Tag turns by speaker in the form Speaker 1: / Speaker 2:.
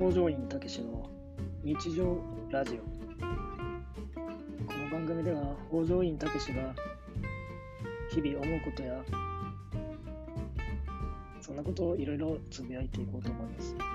Speaker 1: 北条院武しの日常ラジオ。この番組では北条院けしが日々思うことやそんなことをいろいろつぶやいていこうと思います。